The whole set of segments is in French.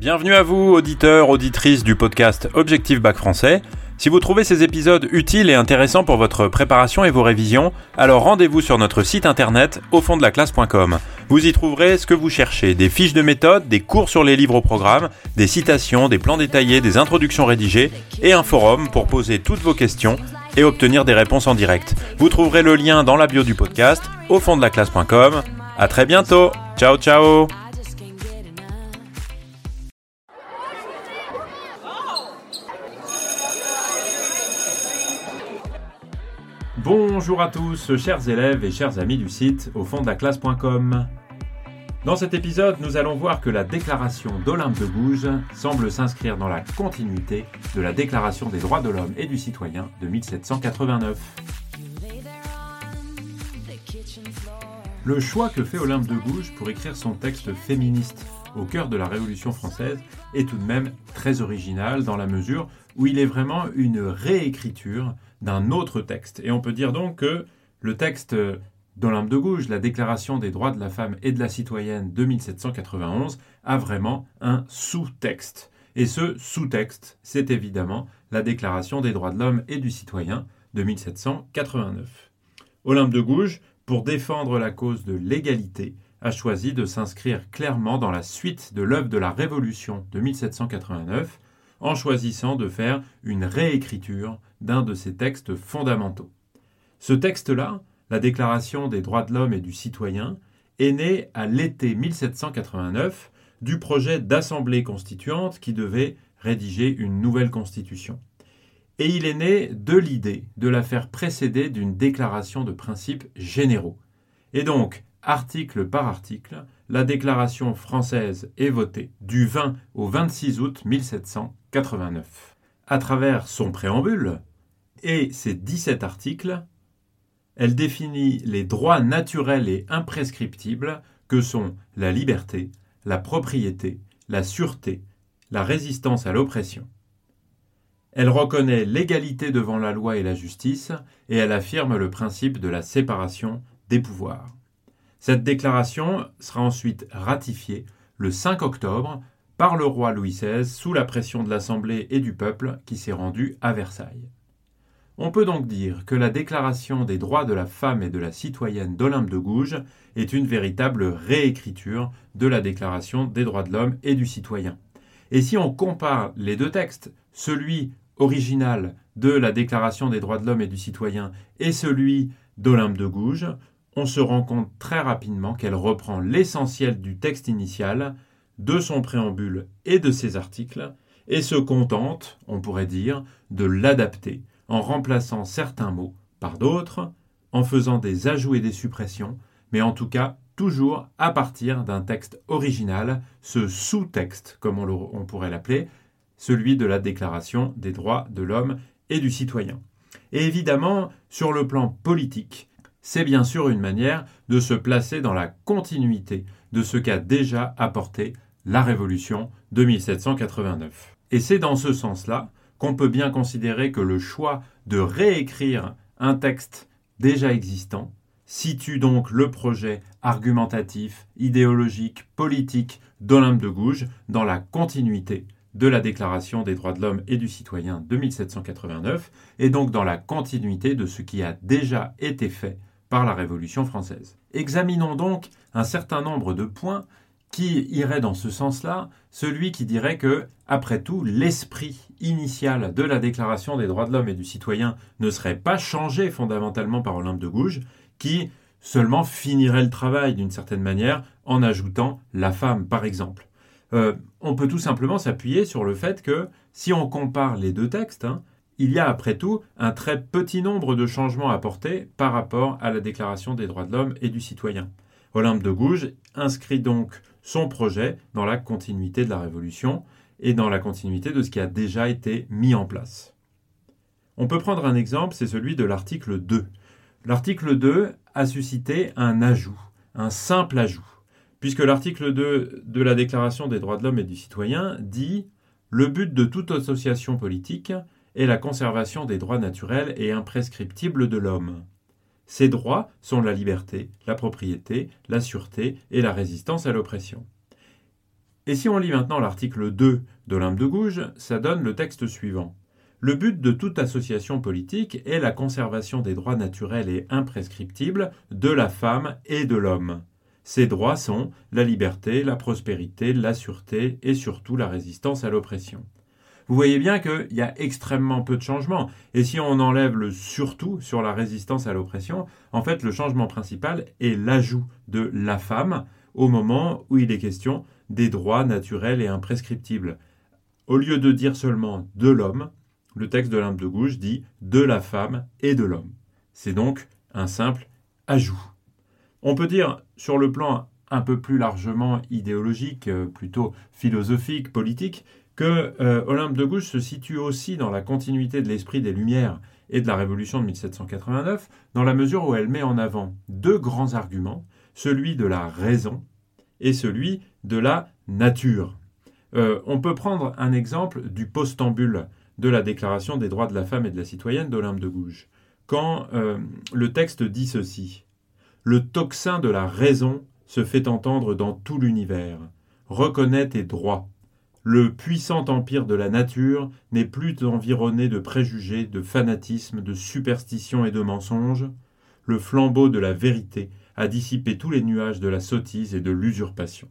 Bienvenue à vous, auditeurs, auditrices du podcast Objectif Bac Français. Si vous trouvez ces épisodes utiles et intéressants pour votre préparation et vos révisions, alors rendez-vous sur notre site internet au fond de la classe.com. Vous y trouverez ce que vous cherchez, des fiches de méthode, des cours sur les livres au programme, des citations, des plans détaillés, des introductions rédigées et un forum pour poser toutes vos questions et obtenir des réponses en direct. Vous trouverez le lien dans la bio du podcast au fond de la classe.com. À très bientôt. Ciao ciao. Bonjour à tous, chers élèves et chers amis du site au fond de. Dans cet épisode, nous allons voir que la déclaration d'Olympe de Gouges semble s'inscrire dans la continuité de la Déclaration des droits de l'homme et du citoyen de 1789. Le choix que fait Olympe de Gouges pour écrire son texte féministe au cœur de la Révolution française est tout de même très original dans la mesure où il est vraiment une réécriture d'un autre texte. Et on peut dire donc que le texte d'Olympe de Gouges, la Déclaration des droits de la femme et de la citoyenne de 1791, a vraiment un sous-texte. Et ce sous-texte, c'est évidemment la Déclaration des droits de l'homme et du citoyen de 1789. Olympe de Gouges, pour défendre la cause de l'égalité, a choisi de s'inscrire clairement dans la suite de l'œuvre de la Révolution de 1789, en choisissant de faire une réécriture d'un de ses textes fondamentaux. Ce texte-là, la Déclaration des droits de l'homme et du citoyen, est né à l'été 1789 du projet d'Assemblée constituante qui devait rédiger une nouvelle constitution. Et il est né de l'idée de la faire précéder d'une déclaration de principes généraux. Et donc, article par article, la déclaration française est votée du 20 au 26 août 1789. À travers son préambule et ses 17 articles, elle définit les droits naturels et imprescriptibles que sont la liberté, la propriété, la sûreté, la résistance à l'oppression. Elle reconnaît l'égalité devant la loi et la justice, et elle affirme le principe de la séparation des pouvoirs. Cette déclaration sera ensuite ratifiée le 5 octobre par le roi Louis XVI sous la pression de l'Assemblée et du peuple qui s'est rendu à Versailles. On peut donc dire que la Déclaration des droits de la femme et de la citoyenne d'Olympe de Gouges est une véritable réécriture de la Déclaration des droits de l'homme et du citoyen. Et si on compare les deux textes, celui original de la Déclaration des droits de l'homme et du citoyen et celui d'Olympe de Gouges, on se rend compte très rapidement qu'elle reprend l'essentiel du texte initial, de son préambule et de ses articles, et se contente, on pourrait dire, de l'adapter, en remplaçant certains mots par d'autres, en faisant des ajouts et des suppressions, mais en tout cas toujours à partir d'un texte original, ce sous-texte, comme on, on pourrait l'appeler, celui de la Déclaration des droits de l'homme et du citoyen. Et évidemment, sur le plan politique, c'est bien sûr une manière de se placer dans la continuité de ce qu'a déjà apporté la Révolution de 1789. Et c'est dans ce sens-là qu'on peut bien considérer que le choix de réécrire un texte déjà existant situe donc le projet argumentatif, idéologique, politique d'Olympe de Gouges dans la continuité de la Déclaration des droits de l'homme et du citoyen de 1789 et donc dans la continuité de ce qui a déjà été fait la Révolution française. Examinons donc un certain nombre de points qui iraient dans ce sens-là, celui qui dirait que, après tout, l'esprit initial de la Déclaration des droits de l'homme et du citoyen ne serait pas changé fondamentalement par Olympe de Gouges, qui seulement finirait le travail d'une certaine manière en ajoutant la femme, par exemple. Euh, on peut tout simplement s'appuyer sur le fait que si on compare les deux textes, hein, il y a après tout un très petit nombre de changements apportés par rapport à la Déclaration des droits de l'homme et du citoyen. Olympe de Gouges inscrit donc son projet dans la continuité de la Révolution et dans la continuité de ce qui a déjà été mis en place. On peut prendre un exemple, c'est celui de l'article 2. L'article 2 a suscité un ajout, un simple ajout, puisque l'article 2 de la Déclaration des droits de l'homme et du citoyen dit Le but de toute association politique et la conservation des droits naturels et imprescriptibles de l'homme. Ces droits sont la liberté, la propriété, la sûreté et la résistance à l'oppression. Et si on lit maintenant l'article 2 d'Olympe de Gouges, ça donne le texte suivant. Le but de toute association politique est la conservation des droits naturels et imprescriptibles de la femme et de l'homme. Ces droits sont la liberté, la prospérité, la sûreté et surtout la résistance à l'oppression. Vous voyez bien qu'il y a extrêmement peu de changements. Et si on enlève le surtout sur la résistance à l'oppression, en fait, le changement principal est l'ajout de la femme au moment où il est question des droits naturels et imprescriptibles. Au lieu de dire seulement de l'homme, le texte de l'Inde de Gouges dit de la femme et de l'homme. C'est donc un simple ajout. On peut dire, sur le plan un peu plus largement idéologique, euh, plutôt philosophique, politique, que euh, Olympe de Gouges se situe aussi dans la continuité de l'esprit des Lumières et de la Révolution de 1789, dans la mesure où elle met en avant deux grands arguments, celui de la raison et celui de la nature. Euh, on peut prendre un exemple du postambule de la Déclaration des droits de la femme et de la citoyenne d'Olympe de Gouges, quand euh, le texte dit ceci Le tocsin de la raison se fait entendre dans tout l'univers. Reconnais tes droits. Le puissant empire de la nature n'est plus environné de préjugés, de fanatisme, de superstitions et de mensonges. Le flambeau de la vérité a dissipé tous les nuages de la sottise et de l'usurpation.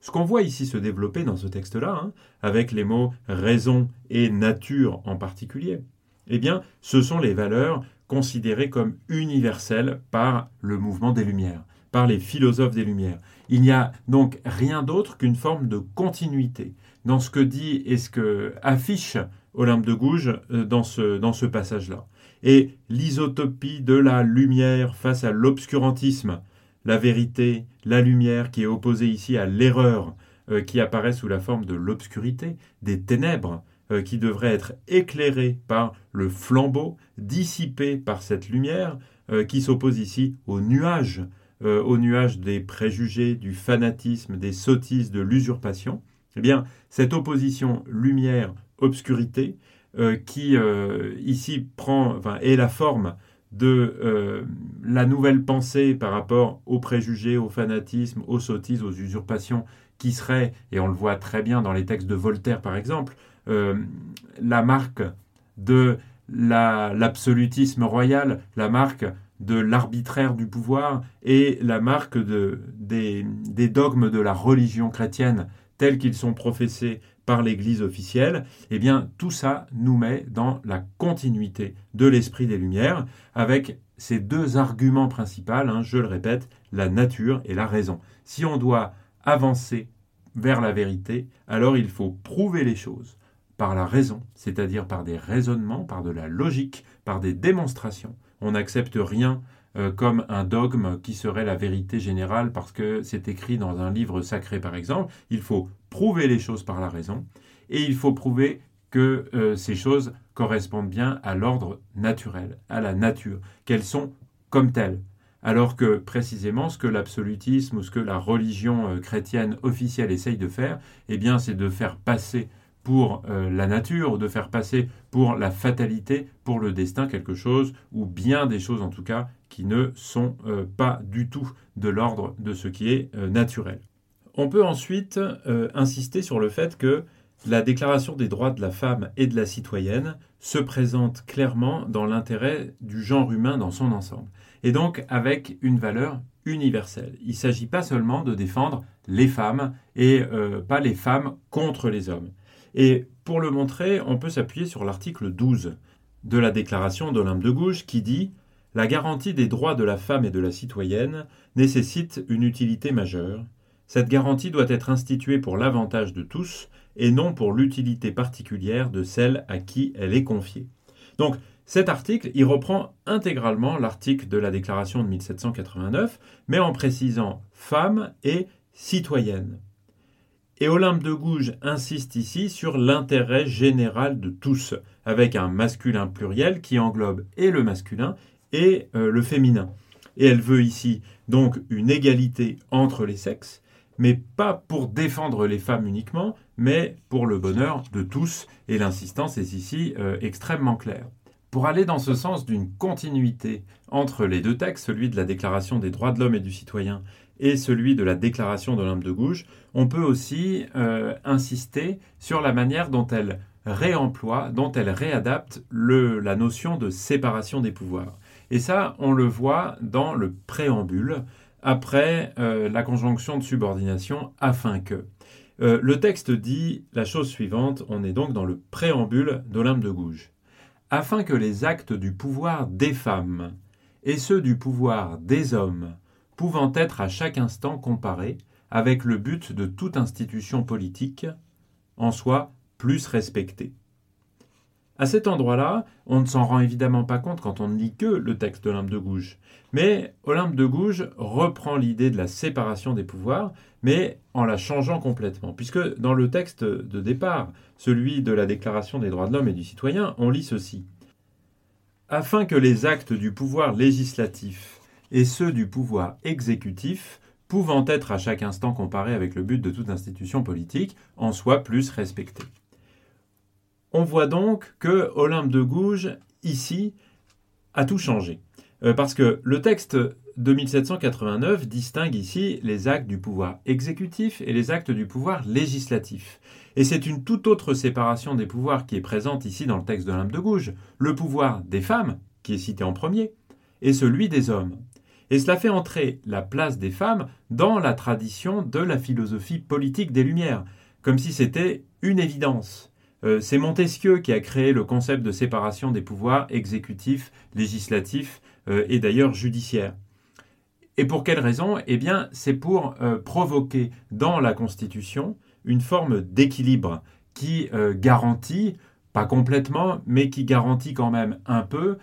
Ce qu'on voit ici se développer dans ce texte-là, hein, avec les mots raison et nature en particulier, eh bien, ce sont les valeurs considérées comme universelles par le mouvement des Lumières, par les philosophes des Lumières. Il n'y a donc rien d'autre qu'une forme de continuité dans ce que dit et ce que affiche Olympe de Gouges euh, dans ce, dans ce passage-là. Et l'isotopie de la lumière face à l'obscurantisme, la vérité, la lumière qui est opposée ici à l'erreur, euh, qui apparaît sous la forme de l'obscurité, des ténèbres, euh, qui devraient être éclairées par le flambeau, dissipé par cette lumière, qui s'oppose ici aux nuages, aux nuages des préjugés, du fanatisme, des sottises, de l'usurpation. Eh bien, cette opposition lumière-obscurité, qui ici prend, enfin, est la forme de euh, la nouvelle pensée par rapport aux préjugés, au fanatisme, aux sottises, aux usurpations, qui serait, et on le voit très bien dans les textes de Voltaire par exemple, euh, la marque de l'absolutisme royal, la marque de l'arbitraire du pouvoir et la marque de, des, des dogmes de la religion chrétienne tels qu'ils sont professés par l'Église officielle, eh bien tout ça nous met dans la continuité de l'esprit des Lumières, avec ces deux arguments principaux, hein, je le répète, la nature et la raison. Si on doit avancer vers la vérité, alors il faut prouver les choses par la raison, c'est-à-dire par des raisonnements, par de la logique, par des démonstrations. On n'accepte rien euh, comme un dogme qui serait la vérité générale parce que c'est écrit dans un livre sacré par exemple. Il faut prouver les choses par la raison et il faut prouver que euh, ces choses correspondent bien à l'ordre naturel, à la nature, qu'elles sont comme telles. Alors que précisément ce que l'absolutisme ou ce que la religion euh, chrétienne officielle essaye de faire, eh bien c'est de faire passer pour la nature, ou de faire passer pour la fatalité, pour le destin quelque chose, ou bien des choses en tout cas qui ne sont euh, pas du tout de l'ordre de ce qui est euh, naturel. On peut ensuite euh, insister sur le fait que la Déclaration des droits de la femme et de la citoyenne se présente clairement dans l'intérêt du genre humain dans son ensemble, et donc avec une valeur universelle. Il ne s'agit pas seulement de défendre les femmes et pas les femmes contre les hommes. Et pour le montrer, on peut s'appuyer sur l'article 12 de la Déclaration d'Olympe de Gouges qui dit la garantie des droits de la femme et de la citoyenne nécessite une utilité majeure. Cette garantie doit être instituée pour l'avantage de tous et non pour l'utilité particulière de celle à qui elle est confiée. Donc, cet article, il reprend intégralement l'article de la Déclaration de 1789, mais en précisant femme et citoyenne. Et Olympe de Gouges insiste ici sur l'intérêt général de tous, avec un masculin pluriel qui englobe et le masculin et euh, le féminin. Et elle veut ici donc une égalité entre les sexes, mais pas pour défendre les femmes uniquement, mais pour le bonheur de tous, et l'insistance est ici euh, extrêmement claire. Pour aller dans ce sens d'une continuité entre les deux textes, celui de la Déclaration des droits de l'homme et du citoyen et celui de la déclaration d'Olympe de Gouges, on peut aussi euh, insister sur la manière dont elle réemploie, dont elle réadapte la notion de séparation des pouvoirs. Et ça, on le voit dans le préambule, après euh, la conjonction de subordination, afin que. Euh, le texte dit la chose suivante, on est donc dans le préambule d'Olympe de Gouges. Afin que les actes du pouvoir des femmes et ceux du pouvoir des hommes pouvant être à chaque instant comparés avec le but de toute institution politique, en soit plus respectés. À cet endroit-là, on ne s'en rend évidemment pas compte quand on ne lit que le texte d'Olympe de Gouges. Mais Olympe de Gouges reprend l'idée de la séparation des pouvoirs, mais en la changeant complètement. Puisque dans le texte de départ, celui de la Déclaration des droits de l'homme et du citoyen, on lit ceci. Afin que les actes du pouvoir législatif et ceux du pouvoir exécutif, pouvant être à chaque instant comparés avec le but de toute institution politique, en soient plus respectés. On voit donc que Olympe de Gouges, ici, a tout changé. Euh, parce que le texte de 1789 distingue ici les actes du pouvoir exécutif et les actes du pouvoir législatif. Et c'est une toute autre séparation des pouvoirs qui est présente ici dans le texte d'Olympe de Gouges. Le pouvoir des femmes, qui est cité en premier, et celui des hommes. Et cela fait entrer la place des femmes dans la tradition de la philosophie politique des Lumières, comme si c'était une évidence. Euh, c'est Montesquieu qui a créé le concept de séparation des pouvoirs exécutifs, législatifs euh, et d'ailleurs judiciaires. Et pour quelle raison? Eh bien, c'est pour euh, provoquer dans la Constitution une forme d'équilibre qui garantit, pas complètement, mais qui garantit quand même un peu,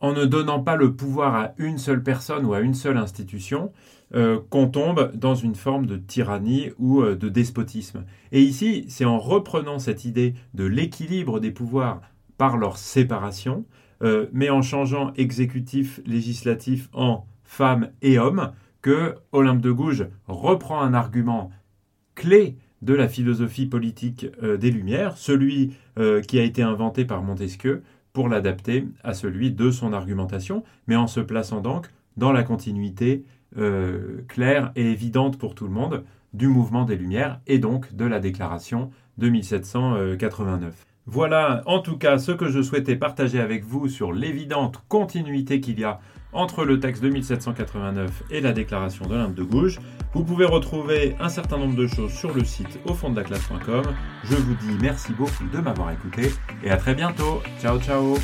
en ne donnant pas le pouvoir à une seule personne ou à une seule institution, euh, qu'on tombe dans une forme de tyrannie ou euh, de despotisme. Et ici, c'est en reprenant cette idée de l'équilibre des pouvoirs par leur séparation, euh, mais en changeant exécutif, législatif en femmes et hommes, que Olympe de Gouges reprend un argument clé de la philosophie politique des Lumières, celui qui a été inventé par Montesquieu, pour l'adapter à celui de son argumentation, mais en se plaçant donc dans la continuité euh, claire et évidente pour tout le monde du mouvement des Lumières et donc de la déclaration de 1789. Voilà en tout cas ce que je souhaitais partager avec vous sur l'évidente continuité qu'il y a entre le taxe 2789 et la déclaration de l'Inde de gauche. Vous pouvez retrouver un certain nombre de choses sur le site au fond de la classe.com. Je vous dis merci beaucoup de m'avoir écouté et à très bientôt. Ciao ciao